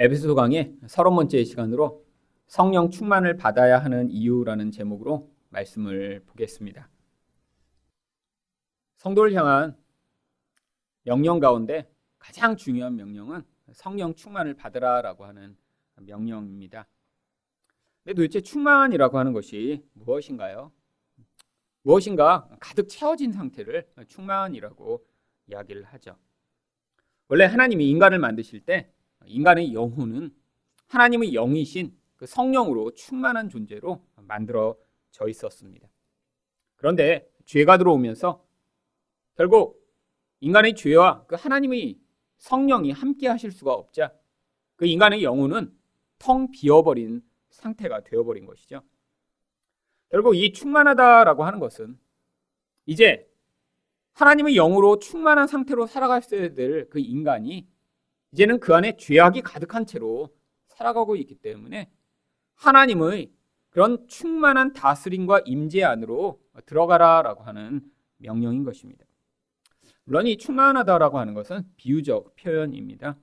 에베소 강의 서른 번째 시간으로 성령 충만을 받아야 하는 이유라는 제목으로 말씀을 보겠습니다. 성도를 향한 명령 가운데 가장 중요한 명령은 성령 충만을 받으라라고 하는 명령입니다. 근데 도대체 충만이라고 하는 것이 무엇인가요? 무엇인가 가득 채워진 상태를 충만이라고 이야기를 하죠. 원래 하나님이 인간을 만드실 때 인간의 영혼은 하나님의 영이신 그 성령으로 충만한 존재로 만들어져 있었습니다. 그런데 죄가 들어오면서 결국 인간의 죄와 그 하나님의 성령이 함께 하실 수가 없자 그 인간의 영혼은 텅 비어버린 상태가 되어버린 것이죠. 결국 이 충만하다라고 하는 것은 이제 하나님의 영으로 충만한 상태로 살아갔어야 될그 인간이 이제는 그 안에 죄악이 가득한 채로 살아가고 있기 때문에 하나님의 그런 충만한 다스림과 임재 안으로 들어가라라고 하는 명령인 것입니다. 물론 이 충만하다라고 하는 것은 비유적 표현입니다.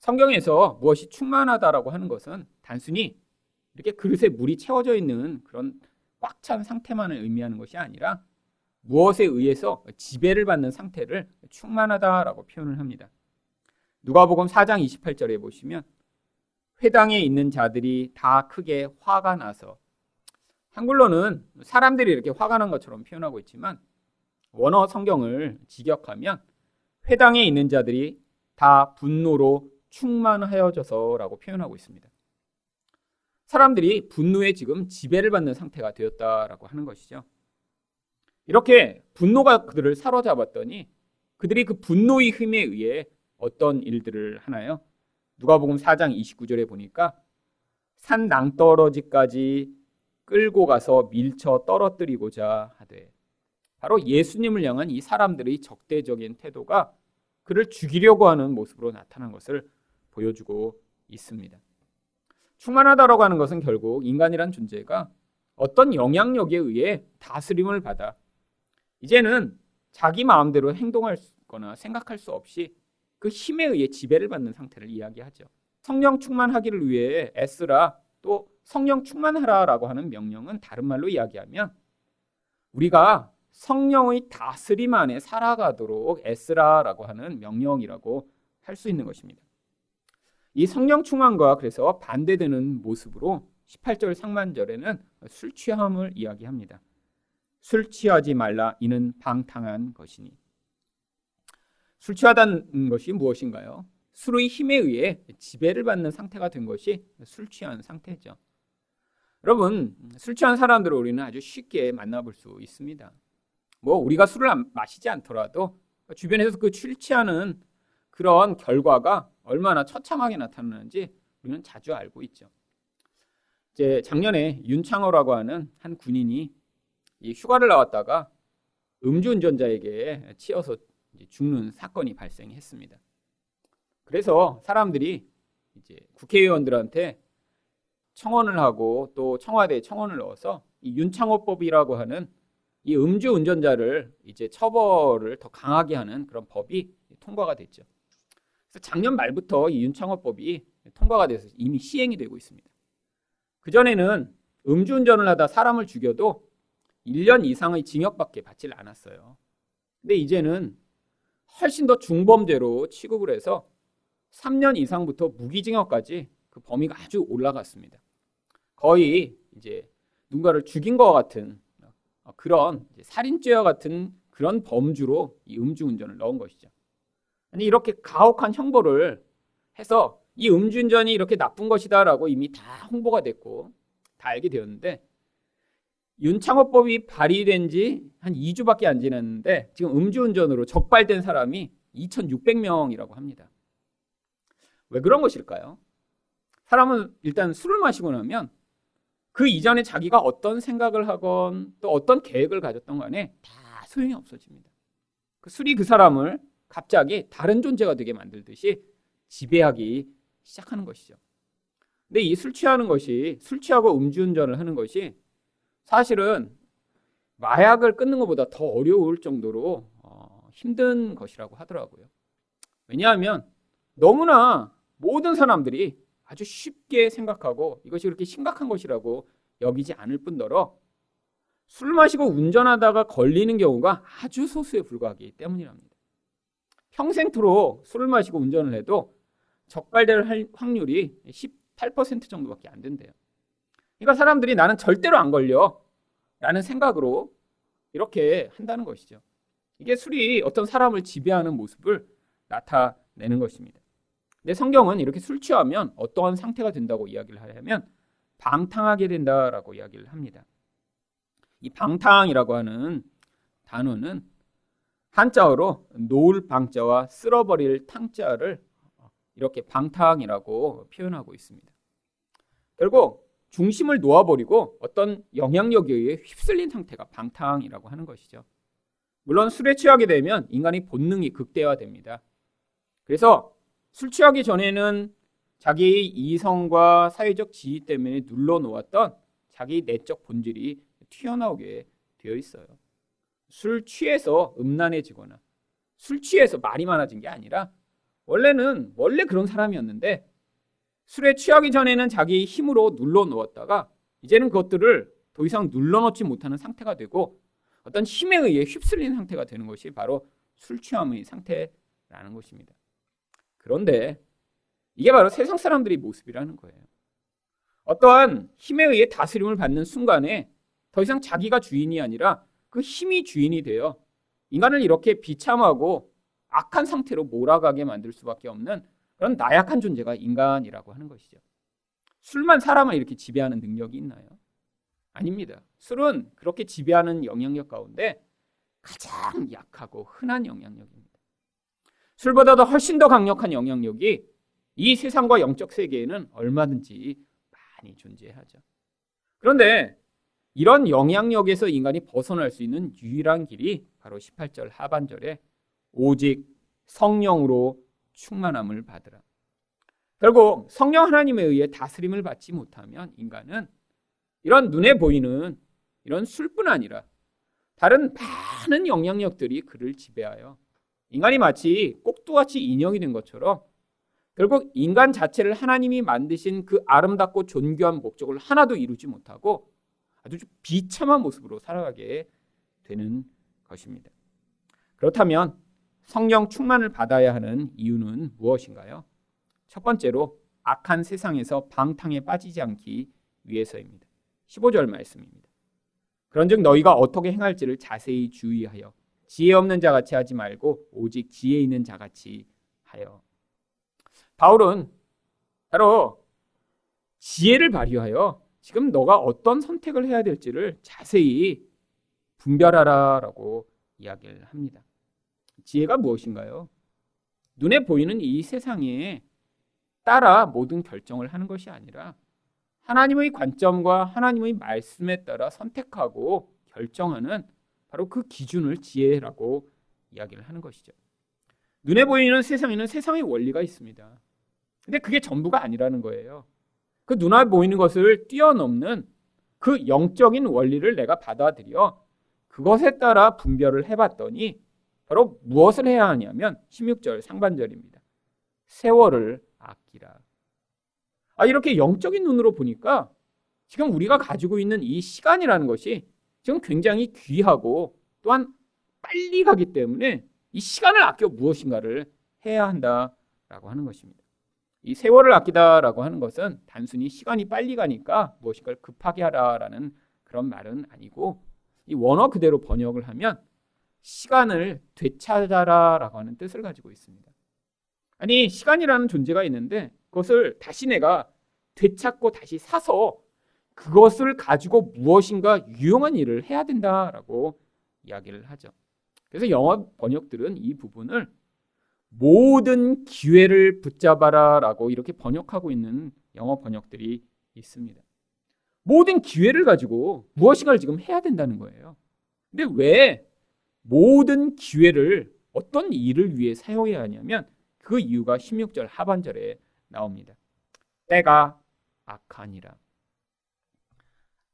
성경에서 무엇이 충만하다라고 하는 것은 단순히 이렇게 그릇에 물이 채워져 있는 그런 꽉 찬 상태만을 의미하는 것이 아니라 무엇에 의해서 지배를 받는 상태를 충만하다라고 표현을 합니다. 누가복음 4장 28절에 보시면 회당에 있는 자들이 다 크게 화가 나서 한글로는 사람들이 이렇게 화가 난 것처럼 표현하고 있지만 원어 성경을 직역하면 회당에 있는 자들이 다 분노로 충만하여져서라고 표현하고 있습니다. 사람들이 분노에 지금 지배를 받는 상태가 되었다라고 하는 것이죠. 이렇게 분노가 그들을 사로잡았더니 그들이 그 분노의 힘에 의해 어떤 일들을 하나요? 누가복음 4장 29절에 보니까 산 낭떠러지까지 끌고 가서 밀쳐 떨어뜨리고자 하되 바로 예수님을 향한 이 사람들의 적대적인 태도가 그를 죽이려고 하는 모습으로 나타난 것을 보여주고 있습니다. 충만하다라고 하는 것은 결국 인간이란 존재가 어떤 영향력에 의해 다스림을 받아 이제는 자기 마음대로 행동할 거나 생각할 수 없이 그 힘에 의해 지배를 받는 상태를 이야기하죠. 성령 충만하기를 위해 애쓰라 또 성령 충만하라라고 하는 명령은 다른 말로 이야기하면 우리가 성령의 다스림 안에 살아가도록 애쓰라라고 하는 명령이라고 할 수 있는 것입니다. 이 성령 충만과 그래서 반대되는 모습으로 18절 상만절에는 술 취함을 이야기합니다. 술 취하지 말라 이는 방탕한 것이니 술 취하다는 것이 무엇인가요? 술의 힘에 의해 지배를 받는 상태가 된 것이 술 취한 상태죠. 여러분, 술 취한 사람들을 우리는 아주 쉽게 만나볼 수 있습니다. 뭐 우리가 술을 마시지 않더라도 주변에서 그 술 취하는 그런 결과가 얼마나 처참하게 나타나는지 우리는 자주 알고 있죠. 이제 작년에 윤창호라고 하는 한 군인이 휴가를 나왔다가 음주운전자에게 치여서 죽는 사건이 발생했습니다. 그래서 사람들이 이제 국회의원들한테 청원을 하고 또 청와대에 청원을 넣어서 이 윤창호법이라고 하는 이 음주 운전자를 이제 처벌을 더 강하게 하는 그런 법이 통과가 됐죠. 그래서 작년 말부터 이 윤창호법이 통과가 돼서 이미 시행이 되고 있습니다. 그 전에는 음주운전을 하다 사람을 죽여도 1년 이상의 징역밖에 받질 않았어요. 근데 이제는 훨씬 더 중범죄로 취급을 해서 3년 이상부터 무기징역까지 그 범위가 아주 올라갔습니다. 거의 이제 누군가를 죽인 것 같은 그런 살인죄와 같은 그런 범주로 이 음주운전을 넣은 것이죠. 아니 이렇게 가혹한 형벌을 해서 이 음주운전이 이렇게 나쁜 것이다라고 이미 다 홍보가 됐고 다 알게 되었는데 윤창호법이 발의된 지 한 2주밖에 안 지났는데 지금 음주운전으로 적발된 사람이 2,600명이라고 합니다. 왜 그런 것일까요? 사람은 일단 술을 마시고 나면 그 이전에 자기가 어떤 생각을 하건 또 어떤 계획을 가졌던 간에 다 소용이 없어집니다. 그 술이 그 사람을 갑자기 다른 존재가 되게 만들듯이 지배하기 시작하는 것이죠. 근데 이 술 취하는 것이 술 취하고 음주운전을 하는 것이 사실은 마약을 끊는 것보다 더 어려울 정도로 어, 힘든 것이라고 하더라고요. 왜냐하면 너무나 모든 사람들이 아주 쉽게 생각하고 이것이 그렇게 심각한 것이라고 여기지 않을 뿐더러 술 마시고 운전하다가 걸리는 경우가 아주 소수에 불과하기 때문이랍니다. 평생토록 술을 마시고 운전을 해도 적발될 확률이 18% 정도밖에 안 된대요. 그러니까 사람들이 나는 절대로 안 걸려. 라는 생각으로 이렇게 한다는 것이죠. 이게 술이 어떤 사람을 지배하는 모습을 나타내는 것입니다. 근데 성경은 이렇게 술 취하면 어떠한 상태가 된다고 이야기를 하냐면 방탕하게 된다라고 이야기를 합니다. 이 방탕이라고 하는 단어는 한자어로 놓을 방자와 쓸어버릴 탕자를 이렇게 방탕이라고 표현하고 있습니다. 결국 중심을 놓아버리고 어떤 영향력에 의해 휩쓸린 상태가 방탕이라고 하는 것이죠. 물론 술에 취하게 되면 인간의 본능이 극대화됩니다. 그래서 술 취하기 전에는 자기의 이성과 사회적 지위 때문에 눌러놓았던 자기 내적 본질이 튀어나오게 되어 있어요. 술 취해서 음란해지거나 술 취해서 말이 많아진 게 아니라 원래는 원래 그런 사람이었는데 술에 취하기 전에는 자기 힘으로 눌러 놓았다가 이제는 그것들을 더 이상 눌러놓지 못하는 상태가 되고 어떤 힘에 의해 휩쓸린 상태가 되는 것이 바로 술 취함의 상태라는 것입니다. 그런데 이게 바로 세상 사람들의 모습이라는 거예요. 어떠한 힘에 의해 다스림을 받는 순간에 더 이상 자기가 주인이 아니라 그 힘이 주인이 되어 인간을 이렇게 비참하고 악한 상태로 몰아가게 만들 수밖에 없는 그런 나약한 존재가 인간이라고 하는 것이죠. 술만 사람을 이렇게 지배하는 능력이 있나요? 아닙니다. 술은 그렇게 지배하는 영향력 가운데 가장 약하고 흔한 영향력입니다. 술보다도 훨씬 더 강력한 영향력이 이 세상과 영적 세계에는 얼마든지 많이 존재하죠. 그런데 이런 영향력에서 인간이 벗어날 수 있는 유일한 길이 바로 18절 하반절에 오직 성령으로 충만함을 받으라. 결국 성령 하나님에 의해 다스림을 받지 못하면 인간은 이런 눈에 보이는 이런 술뿐 아니라 다른 많은 영향력들이 그를 지배하여 인간이 마치 꼭두같이 인형이 된 것처럼 결국 인간 자체를 하나님이 만드신 그 아름답고 존귀한 목적을 하나도 이루지 못하고 아주 비참한 모습으로 살아가게 되는 것입니다. 그렇다면 성령 충만을 받아야 하는 이유는 무엇인가요? 첫 번째로 악한 세상에서 방탕에 빠지지 않기 위해서입니다. 15절 말씀입니다. 그런즉 너희가 어떻게 행할지를 자세히 주의하여 지혜 없는 자 같이 하지 말고 오직 지혜 있는 자 같이 하여. 바울은 바로 지혜를 발휘하여 지금 너가 어떤 선택을 해야 될지를 자세히 분별하라라고 이야기를 합니다. 지혜가 무엇인가요? 눈에 보이는 이 세상에 따라 모든 결정을 하는 것이 아니라 하나님의 관점과 하나님의 말씀에 따라 선택하고 결정하는 바로 그 기준을 지혜라고 이야기를 하는 것이죠. 눈에 보이는 세상에는 세상의 원리가 있습니다. 근데 그게 전부가 아니라는 거예요. 그 눈에 보이는 것을 뛰어넘는 그 영적인 원리를 내가 받아들여 그것에 따라 분별을 해봤더니 바로 무엇을 해야 하냐면 16절 상반절입니다. 세월을 아끼라. 아, 이렇게 영적인 눈으로 보니까 지금 우리가 가지고 있는 이 시간이라는 것이 지금 굉장히 귀하고 또한 빨리 가기 때문에 이 시간을 아껴 무엇인가를 해야 한다라고 하는 것입니다. 이 세월을 아끼다라고 하는 것은 단순히 시간이 빨리 가니까 무엇인가를 급하게 하라라는 그런 말은 아니고 이 원어 그대로 번역을 하면 시간을 되찾아라라고 하는 뜻을 가지고 있습니다. 아니 시간이라는 존재가 있는데 그것을 다시 내가 되찾고 다시 사서 그것을 가지고 무엇인가 유용한 일을 해야 된다라고 이야기를 하죠. 그래서 영어 번역들은 이 부분을 모든 기회를 붙잡아라라고 이렇게 번역하고 있는 영어 번역들이 있습니다. 모든 기회를 가지고 무엇인가를 지금 해야 된다는 거예요. 근데 왜 모든 기회를 어떤 일을 위해 사용해야 하냐면 그 이유가 16절 하반절에 나옵니다. 때가 악하니라.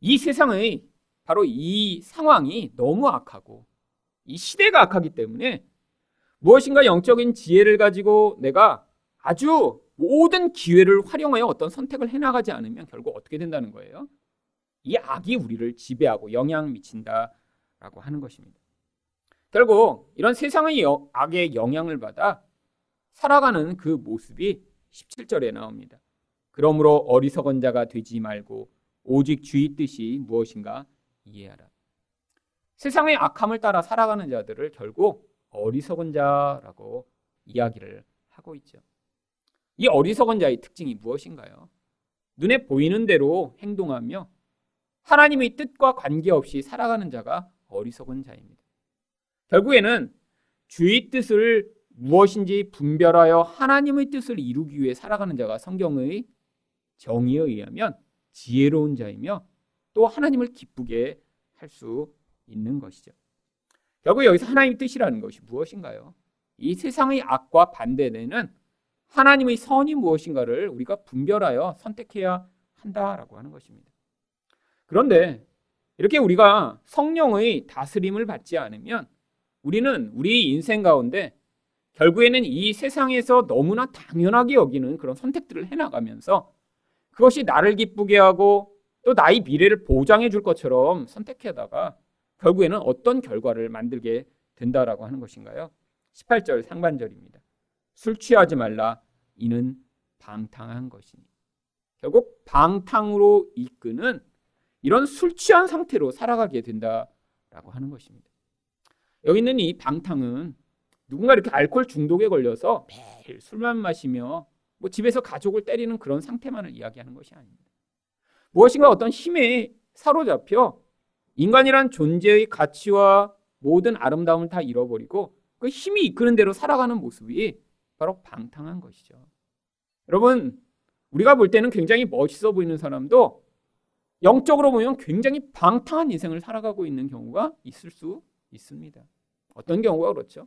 이 세상의 바로 이 상황이 너무 악하고 이 시대가 악하기 때문에 무엇인가 영적인 지혜를 가지고 내가 아주 모든 기회를 활용하여 어떤 선택을 해나가지 않으면 결국 어떻게 된다는 거예요? 이 악이 우리를 지배하고 영향 미친다라고 하는 것입니다. 결국 이런 세상의 악의 영향을 받아 살아가는 그 모습이 17절에 나옵니다. 그러므로 어리석은 자가 되지 말고 오직 주의 뜻이 무엇인가 이해하라. 세상의 악함을 따라 살아가는 자들을 결국 어리석은 자라고 이야기를 하고 있죠. 이 어리석은 자의 특징이 무엇인가요? 눈에 보이는 대로 행동하며 하나님의 뜻과 관계없이 살아가는 자가 어리석은 자입니다. 결국에는 주의 뜻을 무엇인지 분별하여 하나님의 뜻을 이루기 위해 살아가는 자가 성경의 정의에 의하면 지혜로운 자이며 또 하나님을 기쁘게 할 수 있는 것이죠. 결국 여기서 하나님의 뜻이라는 것이 무엇인가요? 이 세상의 악과 반대되는 하나님의 선이 무엇인가를 우리가 분별하여 선택해야 한다라고 하는 것입니다. 그런데 이렇게 우리가 성령의 다스림을 받지 않으면 우리는 우리 인생 가운데 결국에는 이 세상에서 너무나 당연하게 여기는 그런 선택들을 해나가면서 그것이 나를 기쁘게 하고 또 나의 미래를 보장해 줄 것처럼 선택하다가 결국에는 어떤 결과를 만들게 된다라고 하는 것인가요? 18절 상반절입니다. 술 취하지 말라 이는 방탕한 것이니. 결국 방탕으로 이끄는 이런 술 취한 상태로 살아가게 된다라고 하는 것입니다. 여기 있는 이 방탕은 누군가 이렇게 알코올 중독에 걸려서 매일 술만 마시며 뭐 집에서 가족을 때리는 그런 상태만을 이야기하는 것이 아닙니다. 무엇인가 어떤 힘에 사로잡혀 인간이란 존재의 가치와 모든 아름다움을 다 잃어버리고 그 힘이 이끄는 대로 살아가는 모습이 바로 방탕한 것이죠. 여러분, 우리가 볼 때는 굉장히 멋있어 보이는 사람도 영적으로 보면 굉장히 방탕한 인생을 살아가고 있는 경우가 있을 수 있습니다. 어떤 경우가 그렇죠?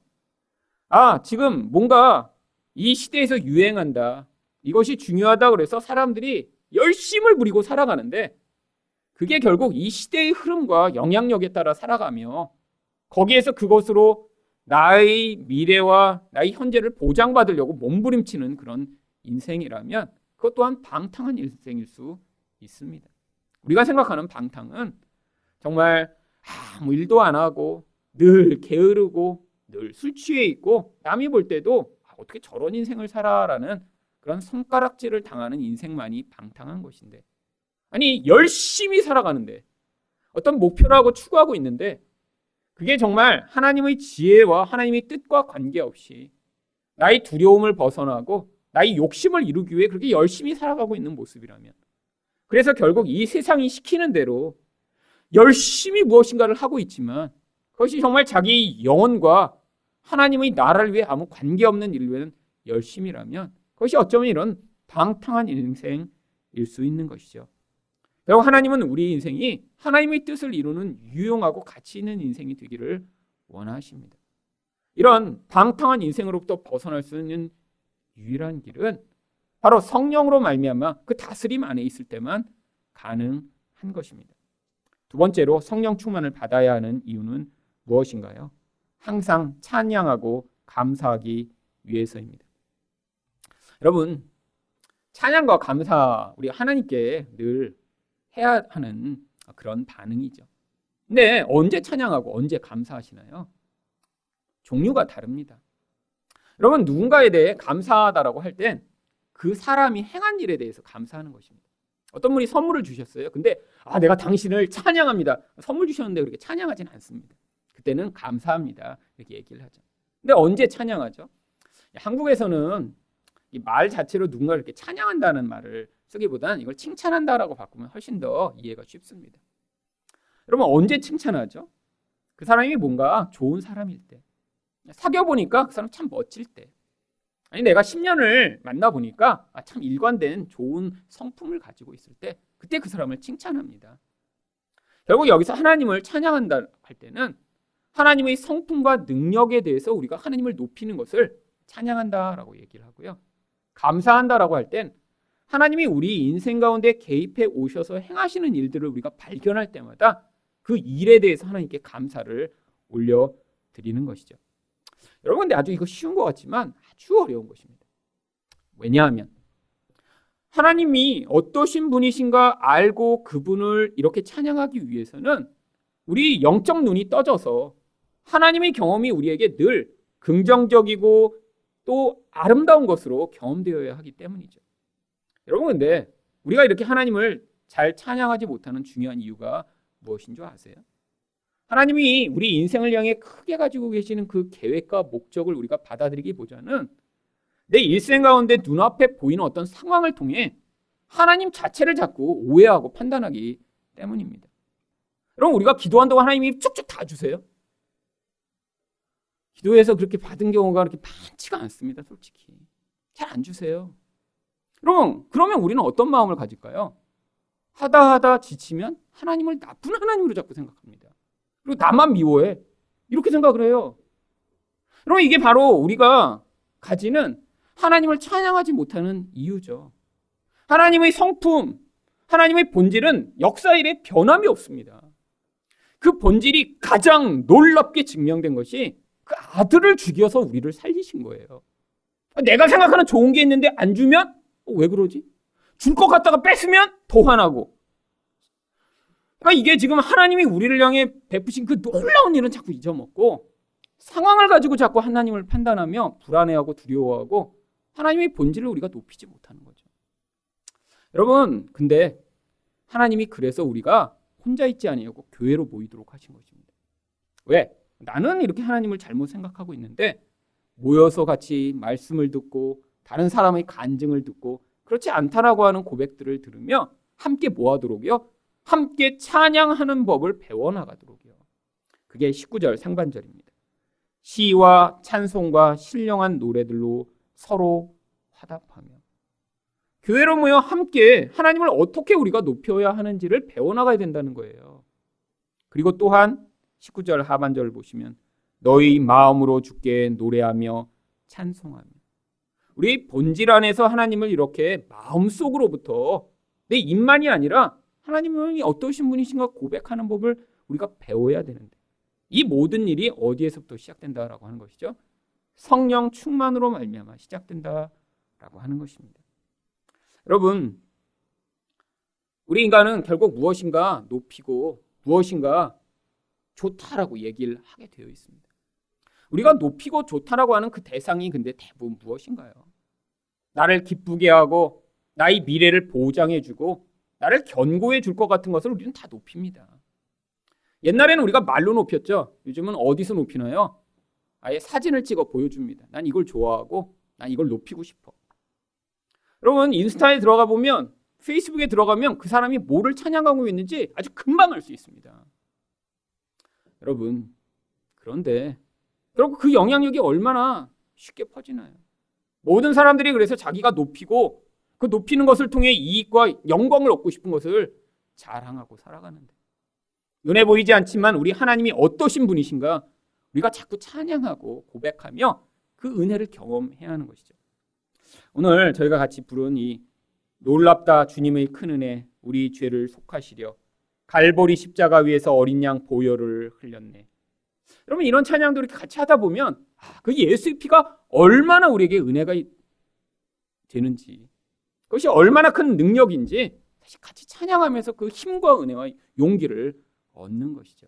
아, 지금 뭔가 이 시대에서 유행한다. 이것이 중요하다 그래서 사람들이 열심을 부리고 살아가는데 그게 결국 이 시대의 흐름과 영향력에 따라 살아가며 거기에서 그것으로 나의 미래와 나의 현재를 보장받으려고 몸부림치는 그런 인생이라면 그것 또한 방탕한 인생일 수 있습니다. 우리가 생각하는 방탕은 정말 아무 일도 안 하고 늘 게으르고 늘 술 취해 있고 남이 볼 때도 아, 어떻게 저런 인생을 살아라는 그런 손가락질을 당하는 인생만이 방탕한 것인데 아니 열심히 살아가는데 어떤 목표를 하고 추구하고 있는데 그게 정말 하나님의 지혜와 하나님의 뜻과 관계없이 나의 두려움을 벗어나고 나의 욕심을 이루기 위해 그렇게 열심히 살아가고 있는 모습이라면 그래서 결국 이 세상이 시키는 대로 열심히 무엇인가를 하고 있지만 그것이 정말 자기 영혼과 하나님의 나라를 위해 아무 관계없는 일을 열심이라면 그것이 어쩌면 이런 방탕한 인생일 수 있는 것이죠. 결국 하나님은 우리 인생이 하나님의 뜻을 이루는 유용하고 가치 있는 인생이 되기를 원하십니다. 이런 방탕한 인생으로부터 벗어날 수 있는 유일한 길은 바로 성령으로 말미암아 그 다스림 안에 있을 때만 가능한 것입니다. 두 번째로 성령 충만을 받아야 하는 이유는 무엇인가요? 항상 찬양하고 감사하기 위해서입니다. 여러분, 찬양과 감사 우리 하나님께 늘 해야 하는 그런 반응이죠. 근데 언제 찬양하고 언제 감사하시나요? 종류가 다릅니다. 여러분 누군가에 대해 감사하다라고 할 땐 그 사람이 행한 일에 대해서 감사하는 것입니다. 어떤 분이 선물을 주셨어요. 근데 아 내가 당신을 찬양합니다. 선물 주셨는데 그렇게 찬양하진 않습니다. 그때는 감사합니다. 이렇게 얘기를 하죠. 근데 언제 찬양하죠? 한국에서는 말 자체로 누군가를 이렇게 찬양한다는 말을 쓰기보다는 이걸 칭찬한다라고 바꾸면 훨씬 더 이해가 쉽습니다. 여러분 언제 칭찬하죠? 그 사람이 뭔가 좋은 사람일 때. 사귀어 보니까 그 사람 참 멋질 때. 아니 내가 10년을 만나 보니까 아, 참 일관된 좋은 성품을 가지고 있을 때 그때 그 사람을 칭찬합니다. 결국 여기서 하나님을 찬양한다 할 때는 하나님의 성품과 능력에 대해서 우리가 하나님을 높이는 것을 찬양한다라고 얘기를 하고요. 감사한다라고 할 땐 하나님이 우리 인생 가운데 개입해 오셔서 행하시는 일들을 우리가 발견할 때마다 그 일에 대해서 하나님께 감사를 올려 드리는 것이죠. 여러분 근데 아주 이거 쉬운 것 같지만 아주 어려운 것입니다. 왜냐하면 하나님이 어떠신 분이신가 알고 그분을 이렇게 찬양하기 위해서는 우리 영적 눈이 떠져서 하나님의 경험이 우리에게 늘 긍정적이고 또 아름다운 것으로 경험되어야 하기 때문이죠. 여러분 근데 우리가 이렇게 하나님을 잘 찬양하지 못하는 중요한 이유가 무엇인 줄 아세요? 하나님이 우리 인생을 향해 크게 가지고 계시는 그 계획과 목적을 우리가 받아들이기보다는 내 일생 가운데 눈앞에 보이는 어떤 상황을 통해 하나님 자체를 자꾸 오해하고 판단하기 때문입니다. 그럼 우리가 기도한다고 하나님이 쭉쭉 다 주세요? 기도해서 그렇게 받은 경우가 그렇게 많지가 않습니다, 솔직히. 잘 안 주세요. 그럼, 그러면 우리는 어떤 마음을 가질까요? 하다 하다 지치면 하나님을 나쁜 하나님으로 자꾸 생각합니다. 그리고 나만 미워해. 이렇게 생각을 해요. 그럼 이게 바로 우리가 가지는 하나님을 찬양하지 못하는 이유죠. 하나님의 성품, 하나님의 본질은 역사 일에 변함이 없습니다. 그 본질이 가장 놀랍게 증명된 것이 그 아들을 죽여서 우리를 살리신 거예요. 내가 생각하는 좋은 게 있는데 안 주면 어, 왜 그러지? 줄 것 같다가 뺐으면 더 화나고. 그러니까 이게 지금 하나님이 우리를 향해 베푸신 그 놀라운 일은 자꾸 잊어먹고 상황을 가지고 자꾸 하나님을 판단하며 불안해하고 두려워하고 하나님의 본질을 우리가 높이지 못하는 거죠. 여러분, 근데 하나님이 그래서 우리가 혼자 있지 아니하고 교회로 모이도록 하신 것입니다. 왜? 나는 이렇게 하나님을 잘못 생각하고 있는데 모여서 같이 말씀을 듣고 다른 사람의 간증을 듣고 그렇지 않다라고 하는 고백들을 들으며 함께 모아도록요. 함께 찬양하는 법을 배워나가도록요. 그게 19절 상반절입니다. 시와 찬송과 신령한 노래들로 서로 화답하며 교회로 모여 함께 하나님을 어떻게 우리가 높여야 하는지를 배워나가야 된다는 거예요. 그리고 또한 19절 하반절을 보시면 너희 마음으로 주께 노래하며 찬송하며 우리 본질 안에서 하나님을 이렇게 마음속으로부터 내 입만이 아니라 하나님이 어떠신 분이신가 고백하는 법을 우리가 배워야 되는데 이 모든 일이 어디에서부터 시작된다라고 하는 것이죠. 성령 충만으로 말미암아 시작된다라고 하는 것입니다. 여러분 우리 인간은 결국 무엇인가 높이고 무엇인가 좋다라고 얘기를 하게 되어 있습니다. 우리가 높이고 좋다라고 하는 그 대상이 근데 대부분 무엇인가요? 나를 기쁘게 하고 나의 미래를 보장해 주고 나를 견고해 줄 것 같은 것을 우리는 다 높입니다. 옛날에는 우리가 말로 높였죠. 요즘은 어디서 높이나요? 아예 사진을 찍어 보여줍니다. 난 이걸 좋아하고 난 이걸 높이고 싶어. 여러분 인스타에 들어가 보면 페이스북에 들어가면 그 사람이 뭐를 찬양하고 있는지 아주 금방 알 수 있습니다. 여러분 그런데 그리고 그 영향력이 얼마나 쉽게 퍼지나요? 모든 사람들이 그래서 자기가 높이고 그 높이는 것을 통해 이익과 영광을 얻고 싶은 것을 자랑하고 살아가는데 눈에 보이지 않지만 우리 하나님이 어떠신 분이신가 우리가 자꾸 찬양하고 고백하며 그 은혜를 경험해야 하는 것이죠. 오늘 저희가 같이 부른 이 놀랍다 주님의 큰 은혜 우리 죄를 속하시려 갈보리 십자가 위에서 어린 양 보혈을 흘렸네. 여러분 이런 찬양도 이렇게 같이 하다 보면 아, 그 예수의 피가 얼마나 우리에게 은혜가 되는지 그것이 얼마나 큰 능력인지 다시 같이 찬양하면서 그 힘과 은혜와 용기를 얻는 것이죠.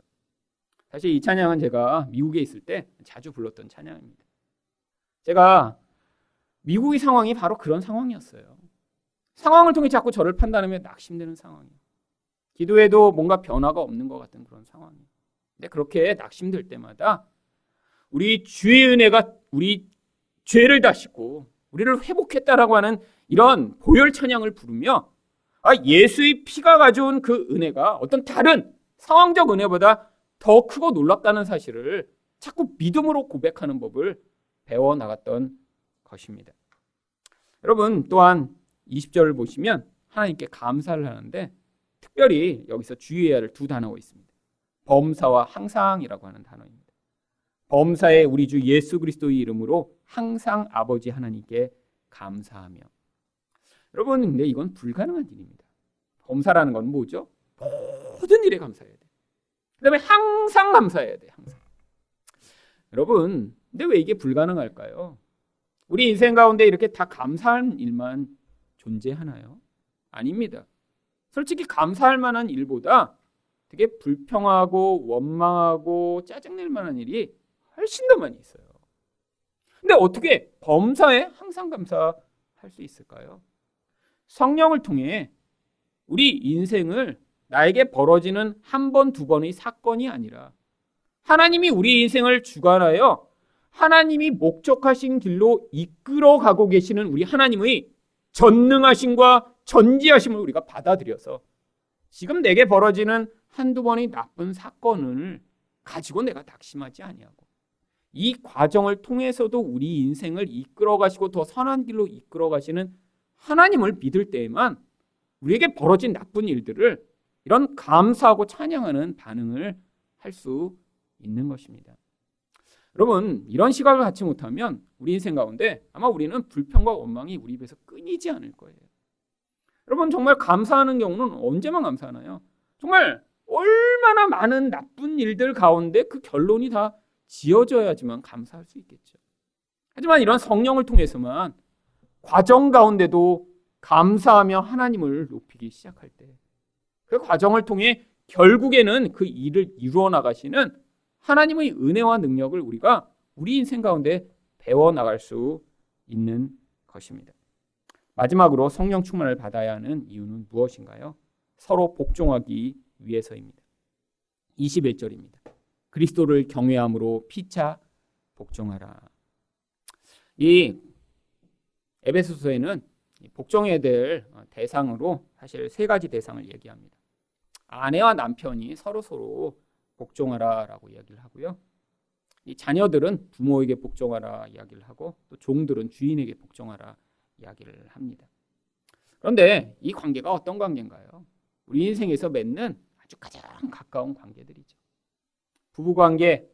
사실 이 찬양은 제가 미국에 있을 때 자주 불렀던 찬양입니다. 제가 미국의 상황이 바로 그런 상황이었어요. 상황을 통해 자꾸 저를 판단하며 낙심되는 상황이에요. 기도에도 뭔가 변화가 없는 것 같은 그런 상황이에요. 근데 그렇게 낙심될 때마다 우리 주의 은혜가 우리 죄를 다시고 우리를 회복했다라고 하는 이런 보혈 찬양을 부르며 아, 예수의 피가 가져온 그 은혜가 어떤 다른 상황적 은혜보다 더 크고 놀랍다는 사실을 자꾸 믿음으로 고백하는 법을 배워 나갔던 것입니다. 여러분 또한 20절을 보시면 하나님께 감사를 하는데 특별히 여기서 주의해야 할 두 단어가 있습니다. 범사와 항상이라고 하는 단어입니다. 범사의 우리 주 예수 그리스도의 이름으로 항상 아버지 하나님께 감사하며 여러분 근데 이건 불가능한 일입니다. 범사라는 건 뭐죠? 모든 일에 감사해야 돼. 그다음에 항상 감사해야 돼. 항상. 여러분, 근데 왜 이게 불가능할까요? 우리 인생 가운데 이렇게 다 감사한 일만 존재하나요? 아닙니다. 솔직히 감사할 만한 일보다 되게 불평하고 원망하고 짜증낼 만한 일이 훨씬 더 많이 있어요. 근데 어떻게 범사에 항상 감사할 수 있을까요? 성령을 통해 우리 인생을 나에게 벌어지는 한 번, 두 번의 사건이 아니라 하나님이 우리 인생을 주관하여 하나님이 목적하신 길로 이끌어 가고 계시는 우리 하나님의 전능하심과 전지하심을 우리가 받아들여서 지금 내게 벌어지는 한두 번의 나쁜 사건을 가지고 내가 낙심하지 아니하고 이 과정을 통해서도 우리 인생을 이끌어 가시고 더 선한 길로 이끌어 가시는 하나님을 믿을 때에만 우리에게 벌어진 나쁜 일들을 이런 감사하고 찬양하는 반응을 할 수 있는 것입니다. 여러분, 이런 시각을 갖지 못하면 우리 인생 가운데 아마 우리는 불평과 원망이 우리 입에서 끊이지 않을 거예요. 여러분, 정말 감사하는 경우는 언제만 감사하나요? 정말 얼마나 많은 나쁜 일들 가운데 그 결론이 다 지어져야지만 감사할 수 있겠죠. 하지만 이런 성령을 통해서만 과정 가운데도 감사하며 하나님을 높이기 시작할 때 그 과정을 통해 결국에는 그 일을 이루어 나가시는 하나님의 은혜와 능력을 우리가 우리 인생 가운데 배워 나갈 수 있는 것입니다. 마지막으로 성령 충만을 받아야 하는 이유는 무엇인가요? 서로 복종하기 위해서입니다. 21절입니다. 그리스도를 경외함으로 피차 복종하라. 이 에베소서에는 복종해야 될 대상으로 사실 세 가지 대상을 얘기합니다. 아내와 남편이 서로 서로 복종하라라고 이야기를 하고요. 이 자녀들은 부모에게 복종하라 이야기를 하고 또 종들은 주인에게 복종하라 이야기를 합니다. 그런데 이 관계가 어떤 관계인가요? 우리 인생에서 맺는 아주 가장 가까운 관계들이죠. 부부 관계,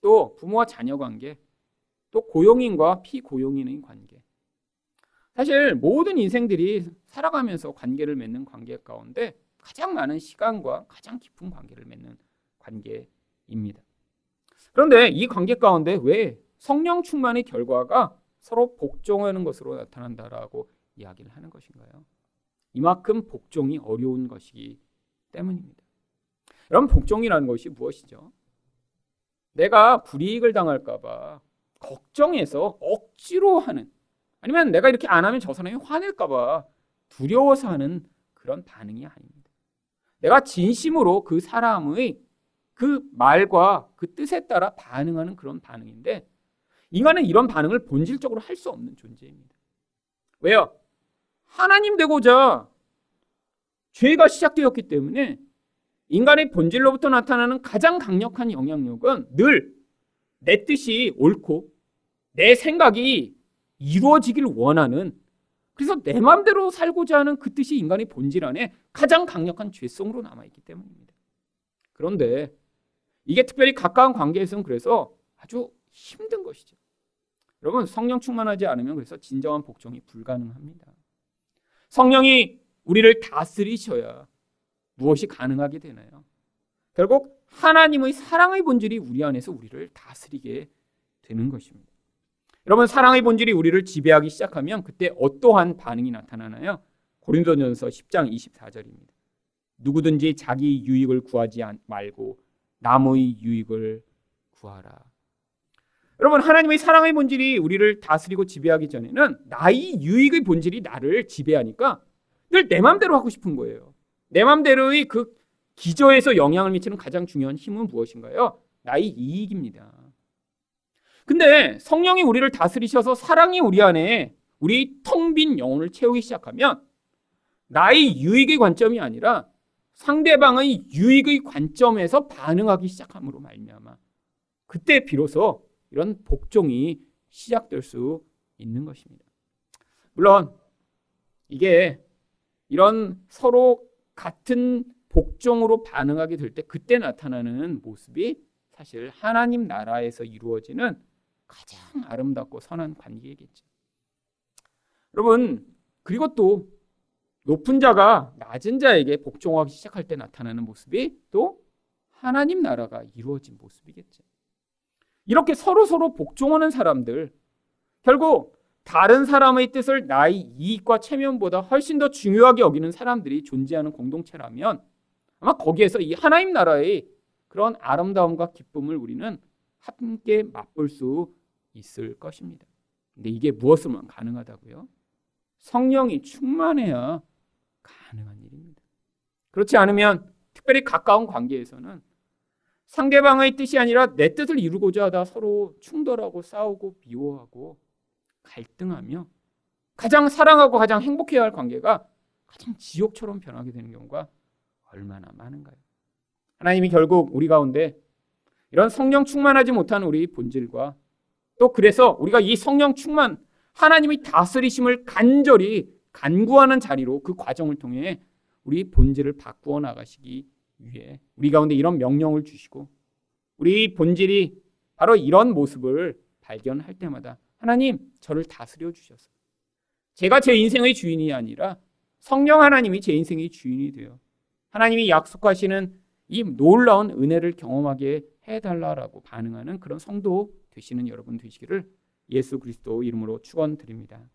또 부모와 자녀 관계, 또 고용인과 피고용인의 관계. 사실 모든 인생들이 살아가면서 관계를 맺는 관계 가운데 가장 많은 시간과 가장 깊은 관계를 맺는 관계입니다. 그런데 이 관계 가운데 왜 성령 충만의 결과가 서로 복종하는 것으로 나타난다라고 이야기를 하는 것인가요? 이만큼 복종이 어려운 것이기 때문입니다. 여러분 복종이라는 것이 무엇이죠? 내가 불이익을 당할까봐 걱정해서 억지로 하는 아니면 내가 이렇게 안 하면 저 사람이 화낼까봐 두려워서 하는 그런 반응이 아닙니다. 내가 진심으로 그 사람의 그 말과 그 뜻에 따라 반응하는 그런 반응인데 인간은 이런 반응을 본질적으로 할 수 없는 존재입니다. 왜요? 하나님 되고자 죄가 시작되었기 때문에 인간의 본질로부터 나타나는 가장 강력한 영향력은 늘 내 뜻이 옳고 내 생각이 이루어지길 원하는 그래서 내 마음대로 살고자 하는 그 뜻이 인간의 본질 안에 가장 강력한 죄성으로 남아있기 때문입니다. 그런데 이게 특별히 가까운 관계에서는 그래서 아주 힘든 것이죠. 여러분 성령 충만하지 않으면 그래서 진정한 복종이 불가능합니다. 성령이 우리를 다스리셔야 무엇이 가능하게 되나요? 결국 하나님의 사랑의 본질이 우리 안에서 우리를 다스리게 되는 것입니다. 여러분 사랑의 본질이 우리를 지배하기 시작하면 그때 어떠한 반응이 나타나나요? 고린도전서 10장 24절입니다. 누구든지 자기 유익을 구하지 말고 남의 유익을 구하라. 여러분 하나님의 사랑의 본질이 우리를 다스리고 지배하기 전에는 나의 유익의 본질이 나를 지배하니까 늘내 마음대로 하고 싶은 거예요. 내 마음대로의 그 기저에서 영향을 미치는 가장 중요한 힘은 무엇인가요? 나의 이익입니다. 근데 성령이 우리를 다스리셔서 사랑이 우리 안에 우리 텅 빈 영혼을 채우기 시작하면 나의 유익의 관점이 아니라 상대방의 유익의 관점에서 반응하기 시작함으로 말미암아 그때 비로소 이런 복종이 시작될 수 있는 것입니다. 물론 이게 이런 서로 같은 복종으로 반응하게 될 때 그때 나타나는 모습이 사실 하나님 나라에서 이루어지는 가장 아름답고 선한 관계이겠죠. 여러분, 그리고 또 높은 자가 낮은 자에게 복종하기 시작할 때 나타나는 모습이 또 하나님 나라가 이루어진 모습이겠죠. 이렇게 서로 서로 복종하는 사람들 결국 다른 사람의 뜻을 나의 이익과 체면보다 훨씬 더 중요하게 여기는 사람들이 존재하는 공동체라면 아마 거기에서 이 하나님 나라의 그런 아름다움과 기쁨을 우리는 함께 맛볼 수 있을 것입니다. 근데 이게 무엇으로만 가능하다고요? 성령이 충만해야 가능한 일입니다. 그렇지 않으면 특별히 가까운 관계에서는 상대방의 뜻이 아니라 내 뜻을 이루고자 하다 서로 충돌하고 싸우고 미워하고 갈등하며 가장 사랑하고 가장 행복해야 할 관계가 가장 지옥처럼 변하게 되는 경우가 얼마나 많은가요? 하나님이 결국 우리 가운데 이런 성령 충만하지 못한 우리 본질과 또 그래서 우리가 이 성령 충만 하나님의 다스리심을 간절히 간구하는 자리로 그 과정을 통해 우리 본질을 바꾸어 나가시기 위해 우리 가운데 이런 명령을 주시고 우리 본질이 바로 이런 모습을 발견할 때마다 하나님 저를 다스려 주셔서 제가 제 인생의 주인이 아니라 성령 하나님이 제 인생의 주인이 되어 하나님이 약속하시는 이 놀라운 은혜를 경험하게 해달라라고 반응하는 그런 성도 되시는 여러분 되시기를 예수 그리스도 이름으로 축원드립니다.